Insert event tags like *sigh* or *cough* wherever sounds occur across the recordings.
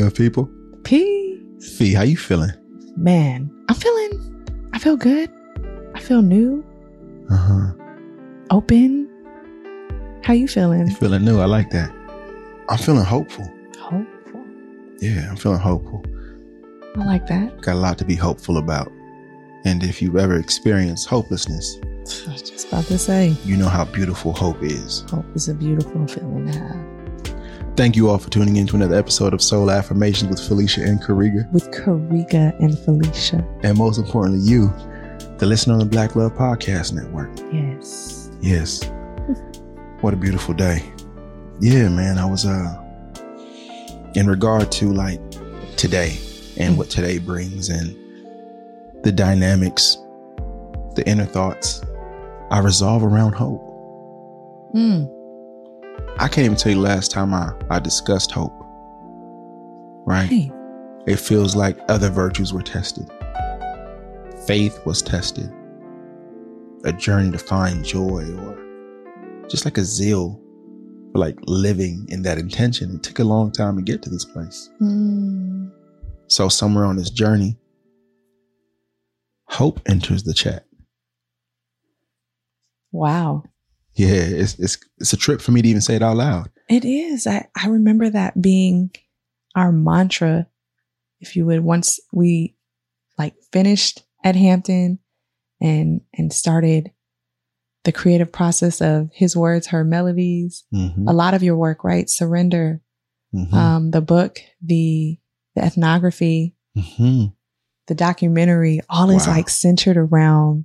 Good people. Peace. Fee, how you feeling? Man, I'm feeling, I feel good. I feel new, Uh huh. open. How you feeling? You feeling new? I like that. I'm feeling hopeful. Hopeful. Yeah, I'm feeling hopeful. I like that. Got a lot to be hopeful about. And if you've ever experienced hopelessness, I was just about to say, you know how beautiful hope is. hope is a beautiful feeling to have. Thank you all for tuning in to another episode of Soul Affirmations with Felicia and Karega. With Karega and Felicia. And most importantly, you, the listener on the Black Love Podcast Network. Yes. Yes. *laughs* what a beautiful day. Yeah, man. I was uh in regard to like today and what today brings and the dynamics, the inner thoughts, I resolve around hope. Mm. I can't even tell you last time I, I discussed hope. Right? Hey. It feels like other virtues were tested. Faith was tested. A journey to find joy or just like a zeal for like living in that intention. It took a long time to get to this place. Mm. So somewhere on this journey, hope enters the chat. Wow. Yeah, it's it's it's a trip for me to even say it out loud. It is. I, I remember that being our mantra, if you would, once we like finished at Hampton and and started the creative process of his words, her melodies, Mm-hmm. a lot of your work, right? Surrender, Mm-hmm. um, the book, the the ethnography, mm-hmm. the documentary, all is like centered around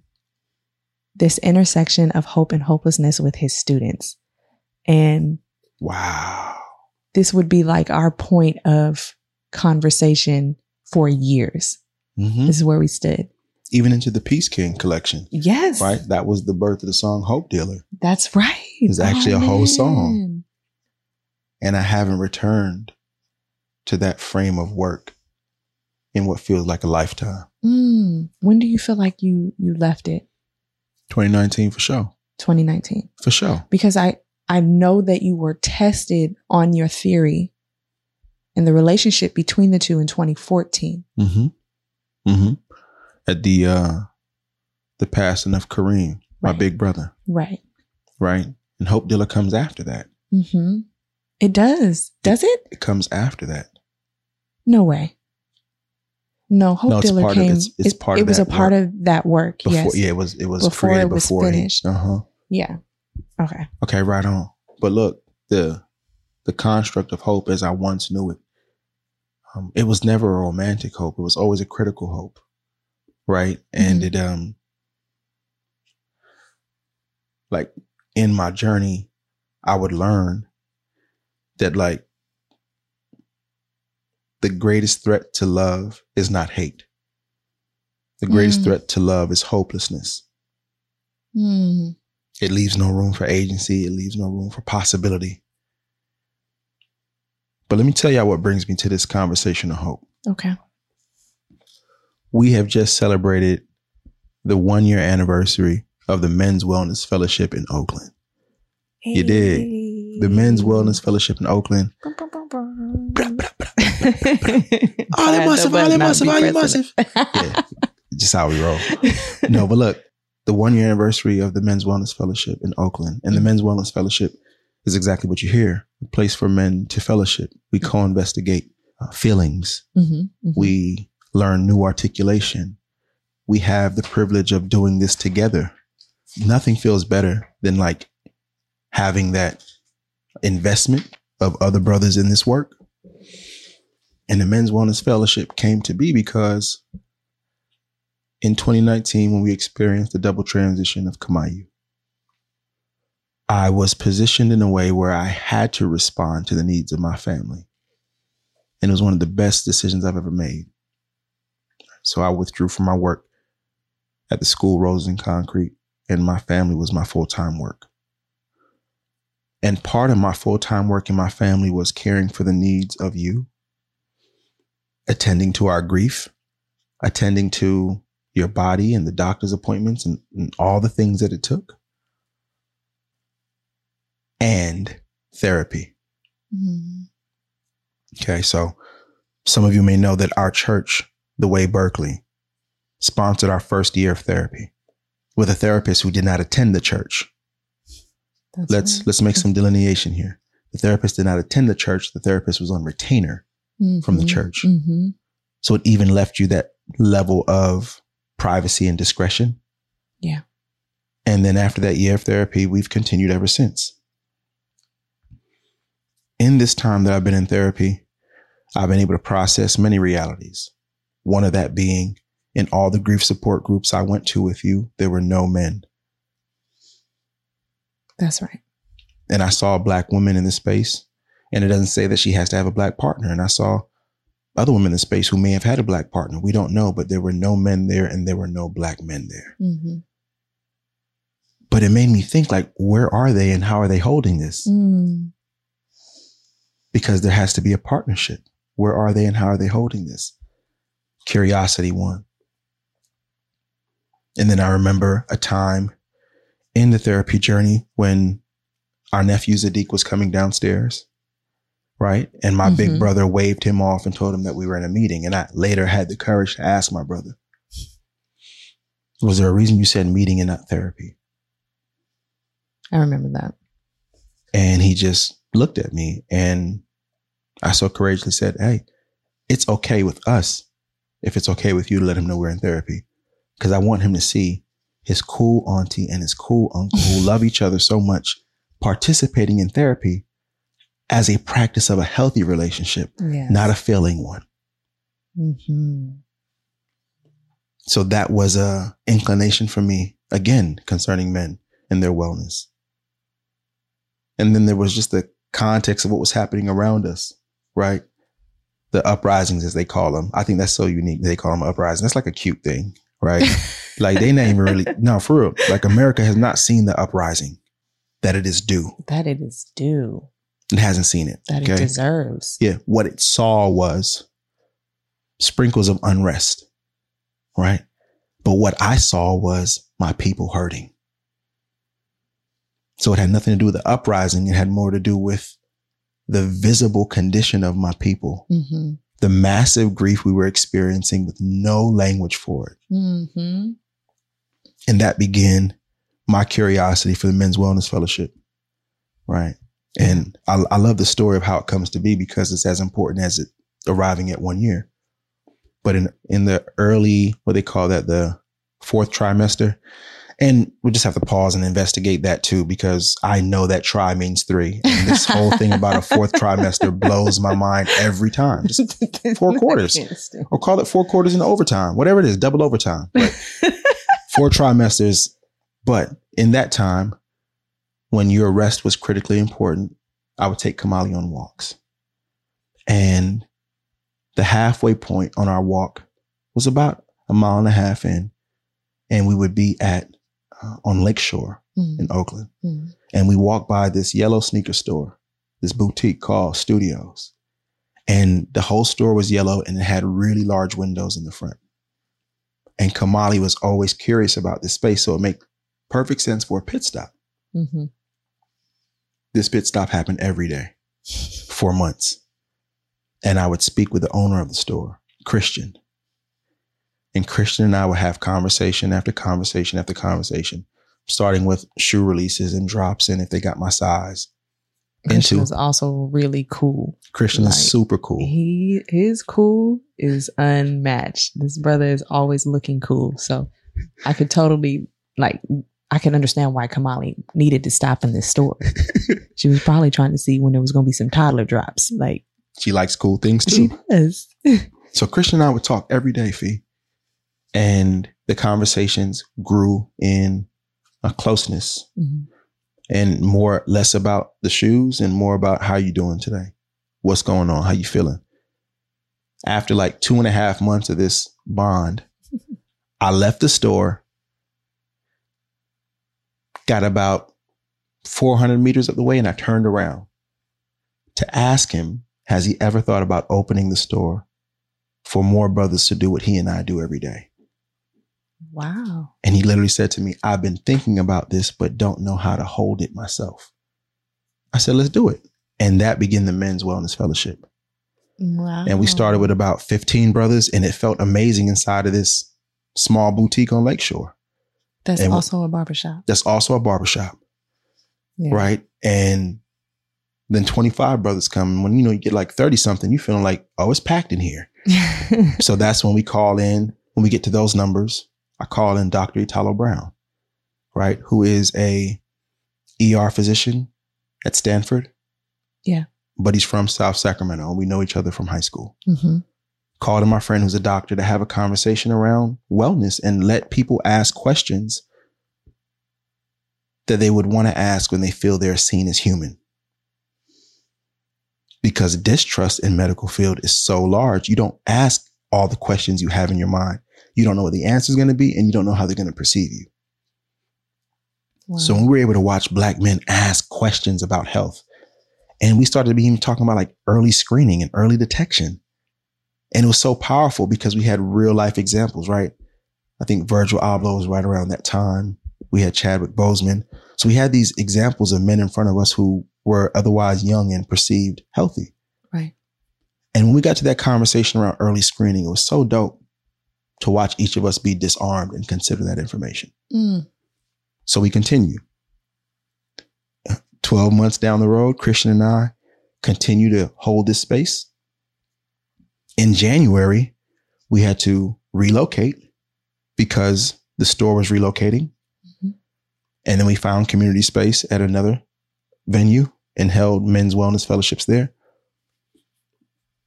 this intersection of hope and hopelessness with his students. And Wow. this would be like our point of conversation for years. Mm-hmm. This is where we stood. Even into the Peace King collection, Yes. right? That was the birth of the song Hope Dealer. That's right. It's actually a whole song. and I haven't returned to that frame of work in what feels like a lifetime. Mm. When do you feel like you you left it? 2019 for sure. 2019. For sure. Because I I know that you were tested on your theory and the relationship between the two in 2014. Mm-hmm. Mm-hmm. At the uh the passing of Kareem, my big brother, Right. right? And Hope Dealer comes after that. Mm-hmm. It does. Does it? It comes after that. No way. No, Hope No, it's Dealer part of- came. it's- it's it, part it of was a part work. of that work. Before yes. yeah, it was it was Before created it was before finished. Uh-huh. Yeah. Okay. Okay, right on. But look, the the construct of hope as I once knew it, um, it was never a romantic hope. It was always a critical hope, right? And Mhm. it um, like in my journey, I would learn that like the greatest threat to love is not hate. The greatest Mm. threat to love is hopelessness. Mm. It leaves no room for agency. It leaves no room for possibility. But let me tell y'all what brings me to this conversation of hope. Okay. We have just celebrated the one year anniversary of the Men's Wellness Fellowship in Oakland. You did. The Men's Wellness Fellowship in Oakland. *laughs* All massive, all massive, all massive. *laughs* Yeah, just how we roll. No, but look, the one year anniversary of the Men's Wellness Fellowship in Oakland. And the Men's Wellness Fellowship is exactly what you hear a place for men to fellowship. We co investigate uh, feelings, Mhm, mhm. we learn new articulation. We have the privilege of doing this together. Nothing feels better than like having that investment of other brothers in this work. And the Men's Wellness Fellowship came to be because in 2019, when we experienced the double transition of Kamayu, I was positioned in a way where I had to respond to the needs of my family. And it was one of the best decisions I've ever made. So I withdrew from my work at the school Roses and Concrete, and my family was my full time work. And part of my full time work in my family was caring for the needs of you, attending to our grief, attending to your body and the doctor's appointments and, and all the things that it took, and therapy. Mm. Okay, so some of you may know that our church, the Way Berkeley, sponsored our first year of therapy with a therapist who did not attend the church. That's let's right. let's make *laughs* some delineation here. The therapist did not attend the church. The therapist was on retainer from the Mhm. church. Mhm. So it even left you that level of privacy and discretion. Yeah. And then after that year of therapy, we've continued ever since. In this time that I've been in therapy, I've been able to process many realities. One of that being in all the grief support groups I went to with you, there were no men. That's right. and I saw black women in the space, and it doesn't say that she has to have a black partner. And I saw other women in the space who may have had a black partner. We don't know, but there were no men there, and there were no black men there. Mm-hmm. But it made me think, like, where are they, and how are they holding this? Mm. Because there has to be a partnership. Where are they, and how are they holding this? Curiosity one. And then I remember a time in the therapy journey when our nephew Zadiq was coming downstairs, right? And my big Mhm. brother waved him off and told him that we were in a meeting. And I later had the courage to ask my brother, was there a reason you said meeting and not therapy? I remember that. And he just looked at me and I so courageously said, Hey, it's okay with us if it's okay with you to let him know we're in therapy. Cause I want him to see his cool auntie and his cool uncle who *laughs* love each other so much participating in therapy as a practice of a healthy relationship, Yeah. not a failing one. hmm So that was a inclination for me again concerning men and their wellness. And then there was just the context of what was happening around us, right? The uprisings, as they call them. I think that's so unique. They call them uprisings. That's like a cute thing, right? *laughs* like they not even really, no, for real. Like America has not seen the uprising that it is due. That it is due. It hasn't seen it. That it deserves. Yeah. What it saw was sprinkles of unrest, right? But what I saw was my people hurting. So it had nothing to do with the uprising. It had more to do with the visible condition of my people, hmm the massive grief we were experiencing with no language for it. hmm And that began my curiosity for the Men's Wellness Fellowship. Right. And I, I love the story of how it comes to be because it's as important as it arriving at one year. But in, in the early, what they call that, the fourth trimester, and we just have to pause and investigate that too, because I know that try means three. And this whole thing about a fourth *laughs* trimester blows my mind every time. Just, four *laughs* quarters. or call it four quarters in overtime, whatever it is, double overtime. But *laughs* four trimesters. But in that time, when your rest was critically important, I would take Kamali on walks. And the halfway point on our walk was about a mile and a half in. And we would be at uh, on Lakeshore Mhm. in Oakland. Mhm. And we walked by this yellow sneaker store, this boutique called Studios. And the whole store was yellow and it had really large windows in the front. And Kamali was always curious about this space. So it made perfect sense for a pit stop. Mhm. This pit stop happened every day for months. And I would speak with the owner of the store, Christian. And Christian and I would have conversation after conversation after conversation, starting with shoe releases and drops and if they got my size. Christian Into- was also really cool. Christian Like, is super cool. He his cool is unmatched. This brother is always looking cool. So I could totally like I can understand why Kamali needed to stop in this store. *laughs* she was probably trying to see when there was going to be some toddler drops. Like She likes cool things too. she does. *laughs* So Christian and I would talk every day, Fee. And the conversations grew in a closeness Mhm. and more less about the shoes and more about how you doing today. What's going on? How you feeling? After like two and a half months of this bond, *laughs* I left the store, got about 400 meters of the way, and I turned around to ask him, has he ever thought about opening the store for more brothers to do what he and I do every day? Wow. And he literally said to me, I've been thinking about this, but don't know how to hold it myself. I said, let's do it. And that began the Men's Wellness Fellowship. Wow. And we started with about 15 brothers, and it felt amazing inside of this small boutique on Lakeshore. That's and- also a barbershop. That's also a barbershop, Yeah. right? And then 25 brothers come. When you know you get like 30 something, you feeling like, oh, it's packed in here. *laughs* So that's when we call in, when we get to those numbers, I call in Dr. Italo Brown, right? Who is a ER physician at Stanford. Yeah. But he's from South Sacramento. and We know each other from high school. hmm Called to my friend who's a doctor to have a conversation around wellness and let people ask questions that they would want to ask when they feel they're seen as human. Because distrust in medical field is so large, you don't ask all the questions you have in your mind. You don't know what the answer is going to be, and you don't know how they're going to perceive you. Wow. So when we were able to watch black men ask questions about health, and we started to be even talking about like early screening and early detection. And it was so powerful because we had real life examples, right? I think Virgil Abloh was right around that time. We had Chadwick Boseman. So we had these examples of men in front of us who were otherwise young and perceived healthy. Right. And when we got to that conversation around early screening, it was so dope to watch each of us be disarmed and consider that information. Mm. So we continue. 12 months down the road, Christian and I continue to hold this space. In January, we had to relocate because the store was relocating. Mhm. And then we found community space at another venue and held men's wellness fellowships there.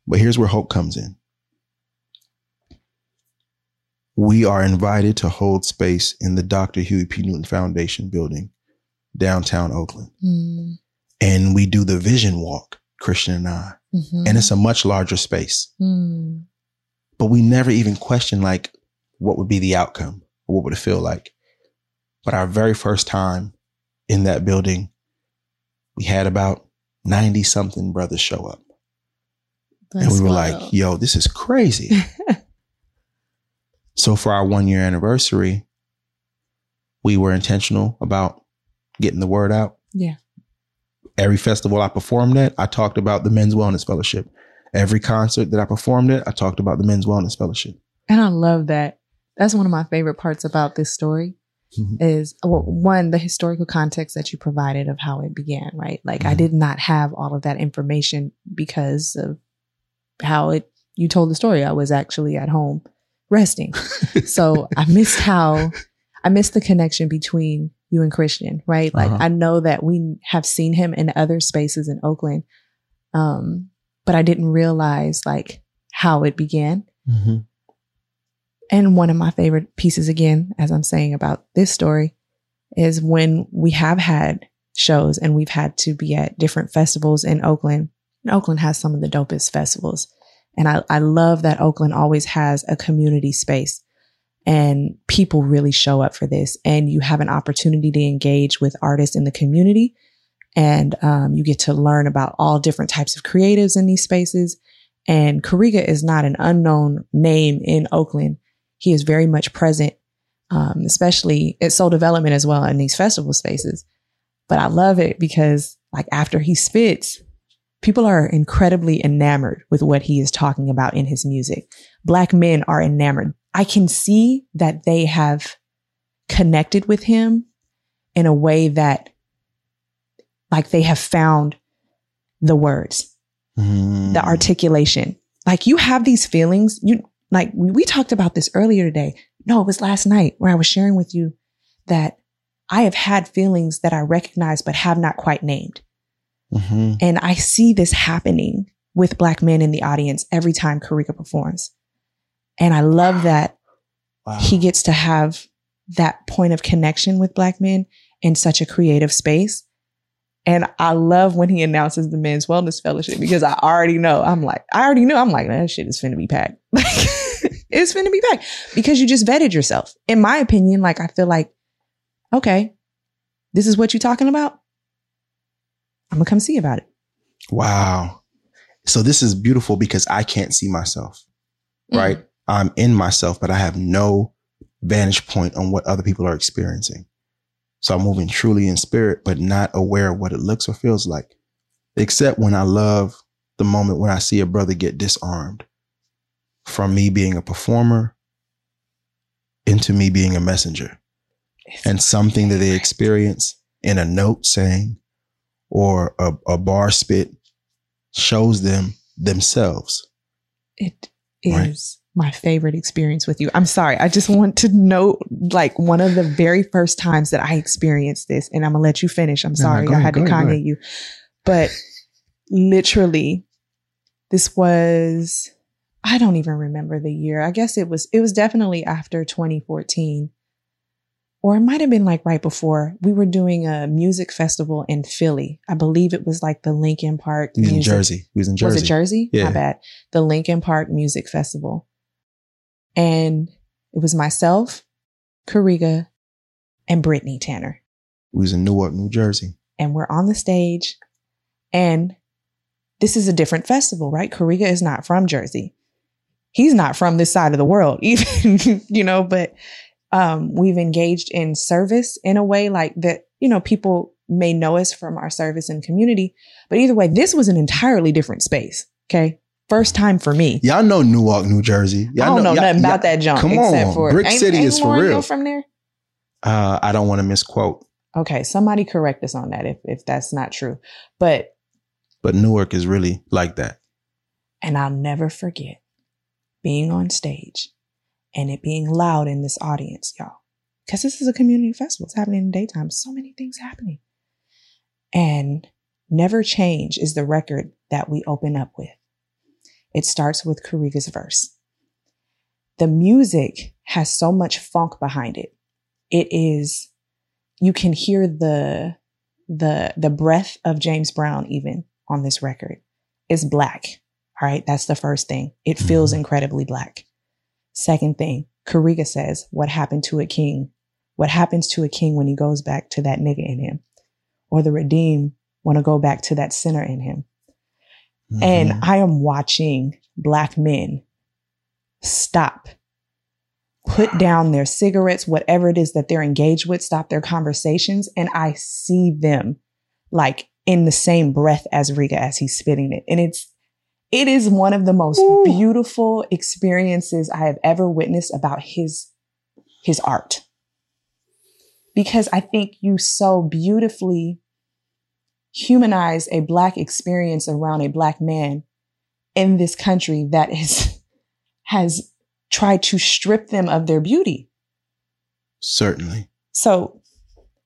But here's where hope comes in. We are invited to hold space in the Dr. Huey P. Newton Foundation building, downtown Oakland. Mm. And we do the vision walk, Christian and I. Mhm. And it's a much larger space. Mm. But we never even questioned like what would be the outcome or what would it feel like. But our very first time in that building, we had about 90 something brothers show up. and we were wild. like, yo, this is crazy. *laughs* so for our one year anniversary, we were intentional about getting the word out. Yeah. Every festival I performed at, I talked about the Men's Wellness Fellowship. Every concert that I performed at, I talked about the Men's Wellness Fellowship. And I love that. That's one of my favorite parts about this story Mhm. is well, one, the historical context that you provided of how it began, right? Like I Mhm. did not have all of that information because of how it you told the story. I was actually at home resting. *laughs* so I missed how I missed the connection between you and Christian, right? Like Uh-huh. I know that we have seen him in other spaces in Oakland. Um, but I didn't realize like how it began. Mhm. And one of my favorite pieces, again, as I'm saying about this story, is when we have had shows and we've had to be at different festivals in Oakland. And Oakland has some of the dopest festivals. And I, I love that Oakland always has a community space and people really show up for this. And you have an opportunity to engage with artists in the community. And um, you get to learn about all different types of creatives in these spaces. And Karega is not an unknown name in Oakland he is very much present, um, especially at Soul Development as well in these festival spaces. But I love it because, like, after he spits, people are incredibly enamored with what he is talking about in his music. Black men are enamored. I can see that they have connected with him in a way that, like, they have found the words Mhm. the articulation. Like you have these feelings. You like we, we talked about this earlier today. No, it was last night where I was sharing with you that I have had feelings that I recognize but have not quite named. Mhm. And I see this happening with black men in the audience every time Karega performs. And I love that Wow. he gets to have that point of connection with black men in such a creative space. And I love when he announces the men's wellness fellowship because I already know. I'm like, I already know. I'm like, that shit is finna be packed. *laughs* it's finna be packed because you just vetted yourself. In my opinion, like I feel like, okay, this is what you're talking about. I'm gonna come see about it. Wow. So this is beautiful because I can't see myself, Mm. I'm in myself, but I have no vantage point on what other people are experiencing. So I'm moving truly in spirit, but not aware of what it looks or feels like. Except when I love the moment when I see a brother get disarmed from me being a performer into me being a messenger and something that they experience in a note saying or a, a bar spit shows them themselves. It is. My favorite experience with you. I'm sorry. I just want to note like one of the very first times that I experienced this, and I'm gonna let you finish. I'm sorry. No, no, I had to Kanye you. But literally, this was I don't even remember the year. I guess it was it was definitely after 2014 or it might have been like right before we were doing a music festival in Philly. I believe it was like the Lincoln Park. Music. in Jersey. He was in Jersey. Was it Jersey? Yeah. My bad. The Lincoln Park Music Festival. And it was myself, Karega, and Brittany Tanner. We was in Newark, New Jersey. And we're on the stage. And this is a different festival, right? Karega is not from Jersey. He's not from this side of the world, *laughs* even, you know, but um, we've engaged in service in a way like that, you know, people may know us from our service and community. But either way, this was an entirely different space. Okay. First time for me. Y'all know Newark, New Jersey. Y'all I don't know, know nothing about that junk. Come on. For, Brick ain't, City ain't is for real. from there? Uh, I don't want to misquote. Okay. Somebody correct us on that if, if that's not true. But but Newark is really like that. And I'll never forget being on stage and it being loud in this audience, y'all. Because this is a community festival. It's happening in the daytime. So many things happening. And Never Change is the record that we open up with. It starts with Karega's verse. The music has so much funk behind it. It is, you can hear the, the, the breath of James Brown even on this record. It's black. All right. That's the first thing. It feels mm-hmm. incredibly black. Second thing, Karega says, what happened to a king? What happens to a king when he goes back to that nigga in him? Or the redeemed want to go back to that sinner in him. Mm-hmm. And I am watching black men stop, put down their cigarettes, whatever it is that they're engaged with, stop their conversations. And I see them like in the same breath as Riga as he's spitting it. And it's, it is one of the most Ooh. beautiful experiences I have ever witnessed about his, his art. Because I think you so beautifully humanize a black experience around a black man in this country that is, *laughs* has tried to strip them of their beauty. Certainly. So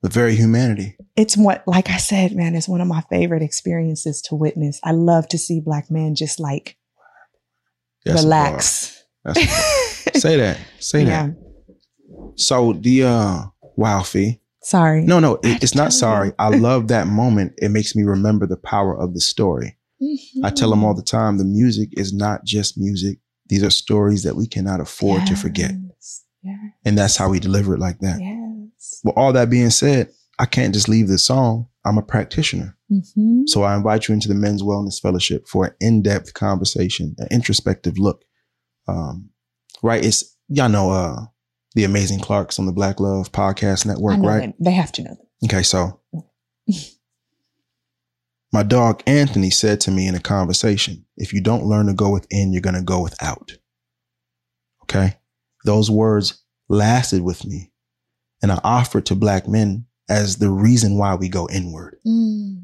the very humanity. It's what, like I said, man, it's one of my favorite experiences to witness. I love to see black men just like That's relax. *laughs* Say that. Say yeah. that. So the uh wow fee. Sorry. No, no, it, it's not *laughs* sorry. I love that moment. It makes me remember the power of the story. Mm-hmm. I tell them all the time the music is not just music. These are stories that we cannot afford yes. to forget. Yes. And that's how we deliver it like that. Yes. Well, all that being said, I can't just leave this song. I'm a practitioner. Mm-hmm. So I invite you into the Men's Wellness Fellowship for an in-depth conversation, an introspective look. Um, right. It's, y'all know, uh, the amazing Clarks on the Black Love Podcast Network, right? Them. They have to know them. Okay. So *laughs* my dog Anthony said to me in a conversation, if you don't learn to go within, you're going to go without. Okay. Those words lasted with me and I offered to black men as the reason why we go inward. Mm.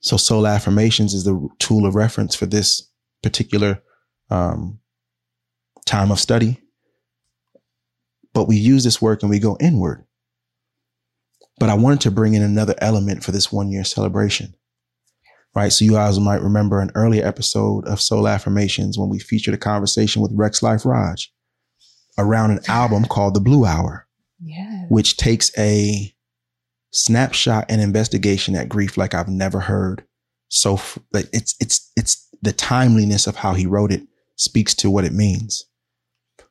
So soul affirmations is the tool of reference for this particular um, time of study. But we use this work and we go inward. But I wanted to bring in another element for this one year celebration. Right. So you guys might remember an earlier episode of Soul Affirmations when we featured a conversation with Rex Life Raj around an album called The Blue Hour yes. which takes a snapshot and investigation at grief like I've never heard. So but it's it's it's the timeliness of how he wrote it speaks to what it means.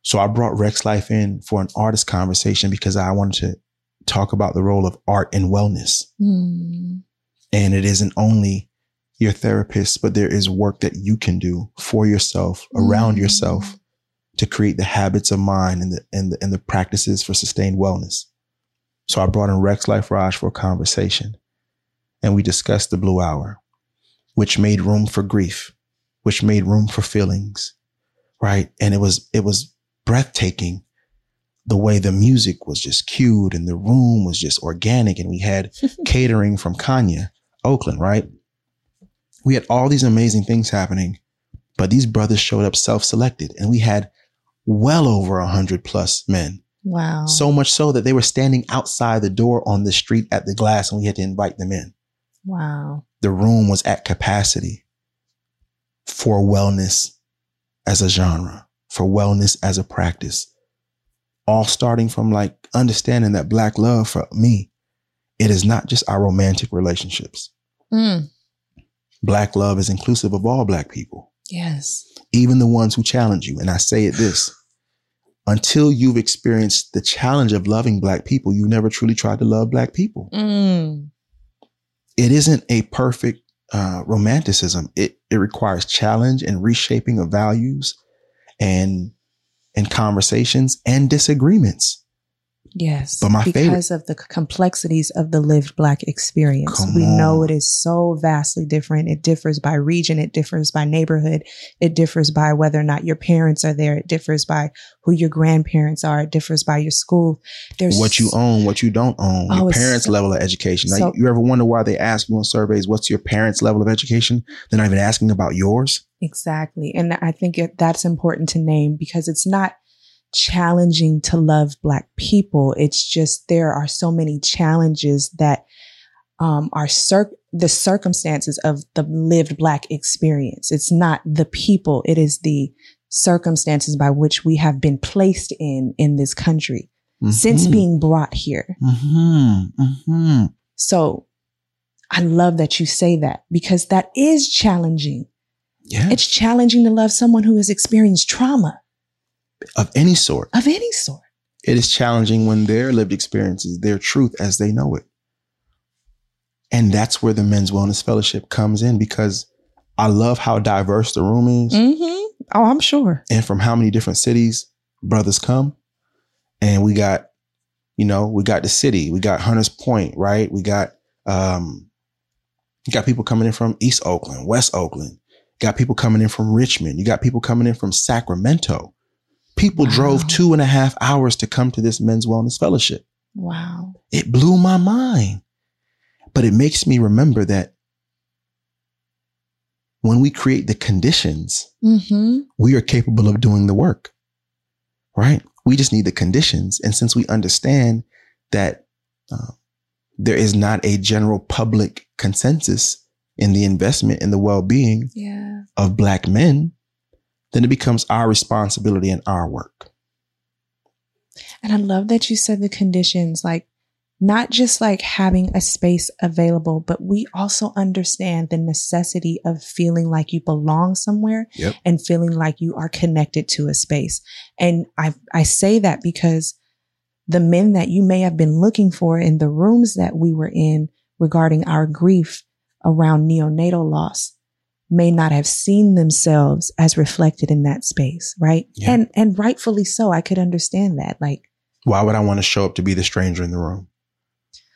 So I brought Rex Life in for an artist conversation because I wanted to talk about the role of art and wellness. Mm. And it isn't only your therapist, but there is work that you can do for yourself, around mm. yourself, to create the habits of mind and the, and the, and the practices for sustained wellness. So I brought in Rex Life Raj for a conversation and we discussed the blue hour, which made room for grief. which made room for feelings, right? And it was, it was breathtaking the way the music was just cued and the room was just organic and we had *laughs* catering from Kanye, Oakland, right? We had all these amazing things happening, but these brothers showed up self-selected and we had well over a hundred plus men. Wow. So much so that they were standing outside the door on the street at the glass and we had to invite them in. wow. The room was at capacity for wellness as a genre, for wellness as a practice. All starting from like understanding that black love for me, it is not just our romantic relationships. Mm. Black love is inclusive of all black people, Yes. even the ones who challenge you. And I say it this until you've experienced the challenge of loving black people, you never truly tried to love black people. Mm. It isn't a perfect uh, romanticism. It it requires challenge and reshaping of values and and conversations and disagreements. Yes. But my favorite- because of the complexities of the lived black experience. Come we know it is so vastly different. It differs by region, it differs by neighborhood, it differs by whether or not your parents are there, it differs by who your grandparents are, it differs by your school. There's what you own, what you don't own, Oh, your parents' so- level of education. So- you ever wonder why they ask you on surveys, what's your parents' level of education? They're not even asking about yours. Exactly. And I think it, that's important to name because it's not challenging to love Black people. It's just there are so many challenges that um, are cir- the circumstances of the lived Black experience. It's not the people, it is the circumstances by which we have been placed in in this country since Mhm. being brought here. Mhm. Mhm. So I love that you say that because that is challenging. Yeah, It's challenging to love someone who has experienced trauma of any sort. of any sort. It is challenging when their lived experience is their truth as they know it. And that's where the Men's Wellness Fellowship comes in because I love how diverse the room is Mm-hmm. Oh, I'm sure. and from how many different cities brothers come. And we got, you know, we got the city, we got Hunters Point, right? We got, um, you got people coming in from East Oakland, West Oakland. Got people coming in from Richmond. You got people coming in from Sacramento. People Wow. drove two and a half hours to come to this Men's Wellness Fellowship. Wow. It blew my mind. But it makes me remember that when we create the conditions, Mm-hmm. we are capable of doing the work, right? We just need the conditions. And since we understand that uh, there is not a general public consensus in the investment in the well being Yeah. of Black men, then it becomes our responsibility and our work. And I love that you said the conditions, like not just like having a space available, but we also understand the necessity of feeling like you belong somewhere Yep. and feeling like you are connected to a space. And I, I say that because the men that you may have been looking for in the rooms that we were in regarding our grief around neonatal loss may not have seen themselves as reflected in that space, right? Yeah. And and rightfully so. I could understand that. Like Why would I want to show up to be the stranger in the room?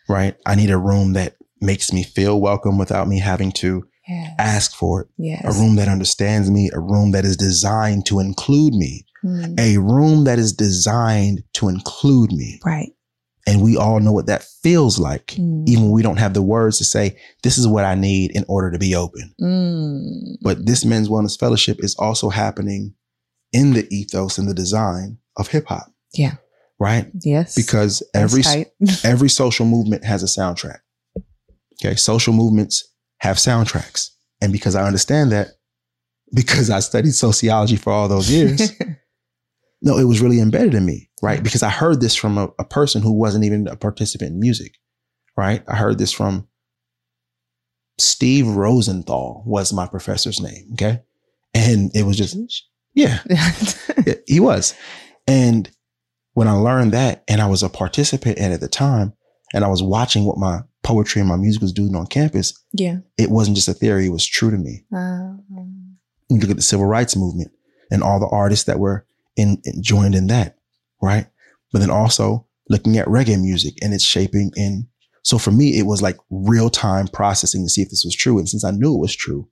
Right? I need a room that makes me feel welcome without me having to yes, ask for it. yes. A room that understands me, a room that is designed to include me, Hmm. a room that is designed to include me. right. And we all know what that feels like, Mm. even when we don't have the words to say, this is what I need in order to be open. Mm. But this men's wellness fellowship is also happening in the ethos and the design of hip hop. Yeah. Right? Yes. Because every *laughs* every social movement has a soundtrack. Okay. Social movements have soundtracks. And because I understand that, because I studied sociology for all those years, *laughs* no, it was really embedded in me, right? Because I heard this from a, a person who wasn't even a participant in music, right? I heard this from Steve Rosenthal was my professor's name. Okay. And it was just, yeah, *laughs* yeah, he was. And when I learned that and I was a participant it at the time and I was watching what my poetry and my music was doing on campus, yeah. it wasn't just a theory, it was true to me. Uh, You look at the civil rights movement and all the artists that were in, in joined in that, right? But then also looking at reggae music and its shaping in. So for me, it was like real time processing to see if this was true. And since I knew it was true,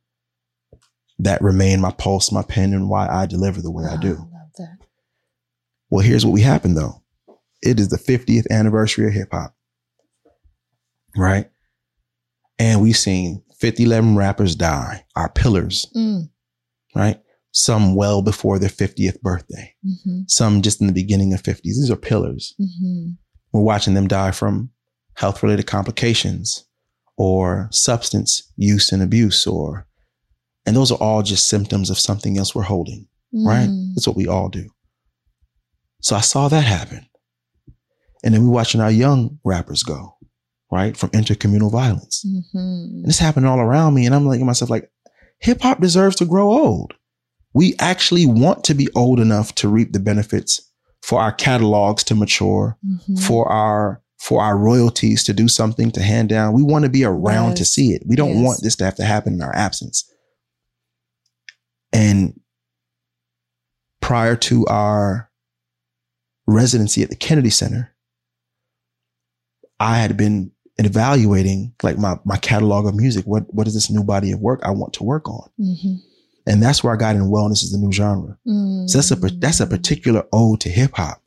that remained my pulse, my pen, and why I deliver the way I do. Oh, love that. Well, here's what we happened though. It is the 50th anniversary of hip hop. Right? And we've seen 50, 11 rappers die, our pillars, Mm, right? Some well before their 50th birthday, hmm some just in the beginning of 50s. These are pillars. hmm We're watching them die from health related complications or substance use and abuse or and those are all just symptoms of something else we're holding, right? Mm. That's what we all do. So I saw that happen. And then we're watching our young rappers go, right? From intercommunal violence. Mhm. And this happened all around me. And I'm like myself, like, hip hop deserves to grow old. We actually want to be old enough to reap the benefits for our catalogs to mature, Mhm. for our for our royalties to do something to hand down. We want to be around to see it. We don't Yes. want this to have to happen in our absence. And prior to our residency at the Kennedy Center, I had been evaluating like my my catalog of music. What what is this new body of work I want to work on? Mhm. And that's where I got in wellness is the new genre. So that's a that's a Mm. particular ode to hip hop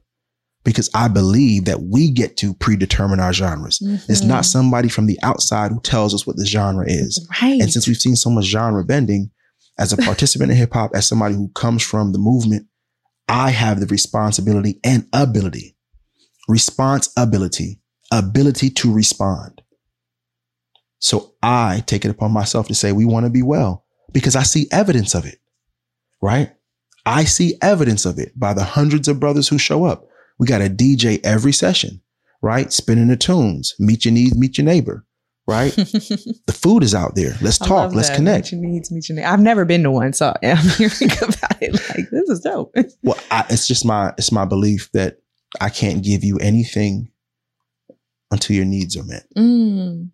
because I believe that we get to predetermine our genres. It's not Mhm. somebody from the outside who tells us what the genre is. right. And since we've seen so much genre bending, as a participant in hip hop, as somebody who comes from the movement, I have the responsibility and ability, responsibility, ability to respond. So I take it upon myself to say, we want to be well because I see evidence of it, right? I see evidence of it by the hundreds of brothers who show up. We got a DJ every session, right? Spinning the tunes, meet your needs, meet your neighbor, right? *laughs* the food is out there. Let's talk. Let's that. connect. Meet your needs, meet your needs. I've never been to one, so *laughs* I'm hearing about it. Like this is dope. *laughs* Well, I, it's just my it's my belief that I can't give you anything until your needs are met. Mm,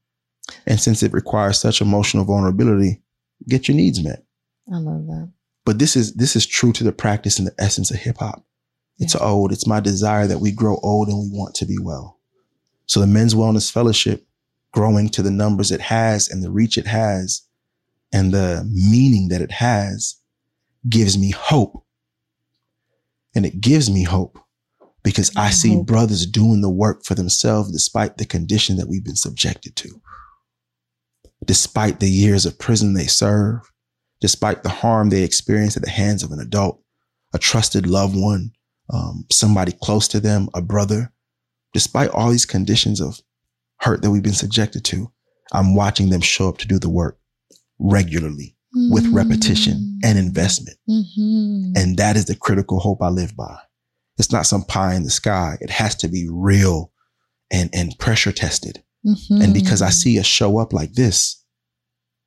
And since it requires such emotional vulnerability, get your needs met. I love that. But this is this is true to the practice and the essence of hip hop. It's Yeah. old. It's my desire that we grow old and we want to be well. So the Men's Wellness Fellowship, growing to the numbers it has and the reach it has, and the meaning that it has, gives me hope. And it gives me hope because I see Hope. brothers doing the work for themselves despite the condition that we've been subjected to. Despite the years of prison they serve, despite the harm they experience at the hands of an adult, a trusted loved one, um, somebody close to them, a brother, despite all these conditions of hurt that we've been subjected to, I'm watching them show up to do the work regularly with repetition and investment. Mhm. And that is the critical hope I live by. It's not some pie in the sky. It has to be real and, and pressure tested. And because I see us show up like this,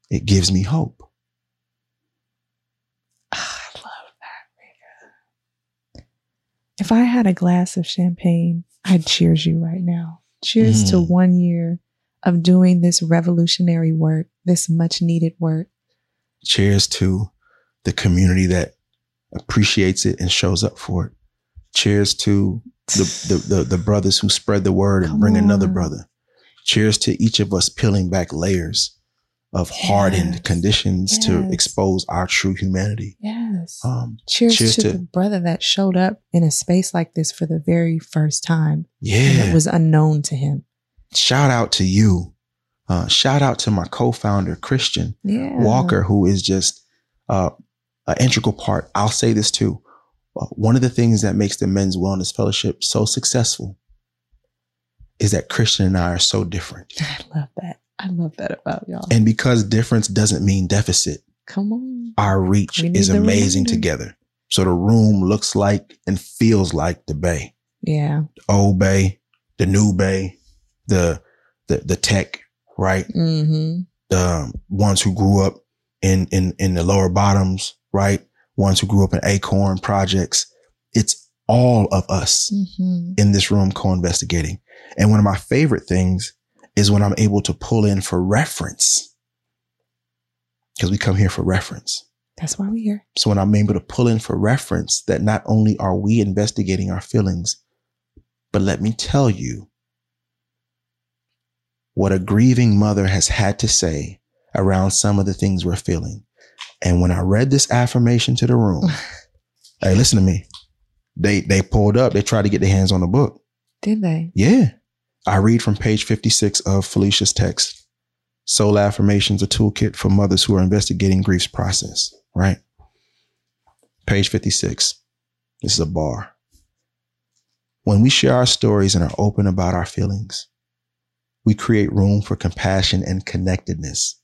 it gives me hope. Ah, I love that. If I had a glass of champagne, I'd cheers you right now. Cheers to Mm. one year of doing this revolutionary work, this much needed work. Cheers to the community that appreciates it and shows up for it. Cheers to the, the, the, the brothers who spread the word and Come bring another brother. Cheers to each of us peeling back layers of hardened Yes. conditions to expose our true humanity. Yes. Um, cheers, cheers to, to- the brother that showed up in a space like this for the very first time. And yeah. it was unknown to him. shout out to you. Uh, shout out to my co-founder, Christian Yeah. Walker, who is just uh, an integral part. I'll say this too. Uh, one of the things that makes the Men's Wellness Fellowship so successful is that Christian and I are so different. *laughs* I love that. I love that about y'all. And because difference doesn't mean deficit, Come on. our reach is amazing together. So the room looks like and feels like the Bay, Yeah. the old Bay, the new Bay, the the the tech, right? Mm-hmm. the ones who grew up in in in the lower bottoms, right? Ones who grew up in Acorn projects. It's all of us Mm-hmm. in this room co-investigating. And one of my favorite things is when I'm able to pull in for reference. Because we come here for reference. That's why we're here. So when I'm able to pull in for reference that not only are we investigating our feelings, but let me tell you what a grieving mother has had to say around some of the things we're feeling. And when I read this affirmation to the room, *laughs* hey, listen to me. They they pulled up, they tried to get their hands on the book. Did they? Yeah. I read from page 56 of Felicia's text. Soul affirmations, a toolkit for mothers who are investigating grief's process, right? Page 56. This is a bar. When we share our stories and are open about our feelings, we create room for compassion and connectedness.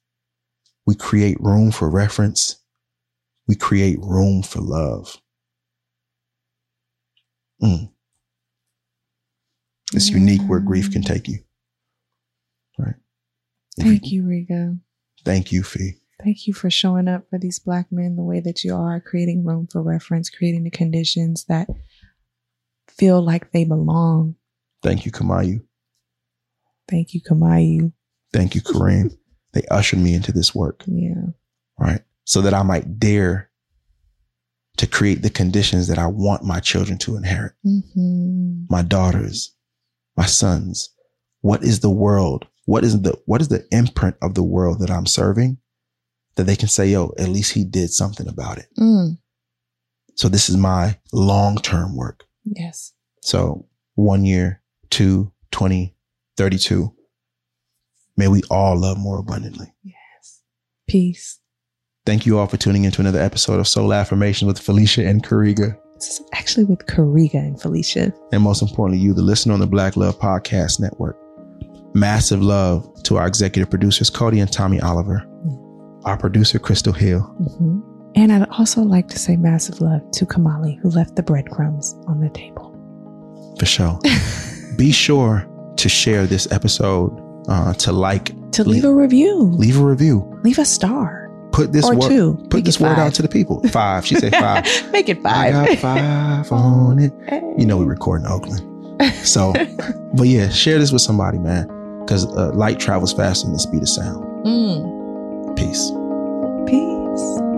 We create room for reference. We create room for love. Mm. It's unique where grief can take you. Right. If Thank you, Riga. Thank you, Fee. Thank you for showing up for these black men the way that you are, creating room for reference, creating the conditions that feel like they belong. Thank you, Kamayu. Thank you, Kamayu. Thank you, Kareem. *laughs* they ushered me into this work, Yeah. right? So that I might dare to create the conditions that I want my children to inherit. hmm My daughters, my sons. What is the world? What is the what is the imprint of the world that I'm serving? That they can say, yo, at least he did something about it. Mm. So this is my long-term work. Yes. So one year, two, 20, 32. May we all love more abundantly. Yes. Peace. Thank you all for tuning into another episode of Soul Affirmation with Felicia and Karega. This is actually with Karega and Felicia. And most importantly, you, the listener on the Black Love Podcast Network. Massive love to our executive producers, Codie and Tommy Oliver, our producer, Crystal Hill. hmm And I'd also like to say massive love to Kamali, who left the breadcrumbs on the table. For sure. *laughs* Be sure to share this episode, uh, to like, To leave a review, leave a review, leave a star put this or word, two. put Make this word out to the people. Five. She said five. *laughs* Make it five. I got five on it. You know we record in Oakland. So, *laughs* but yeah, share this with somebody, man, because uh, light travels faster than the speed of sound. Mm. Peace. Peace.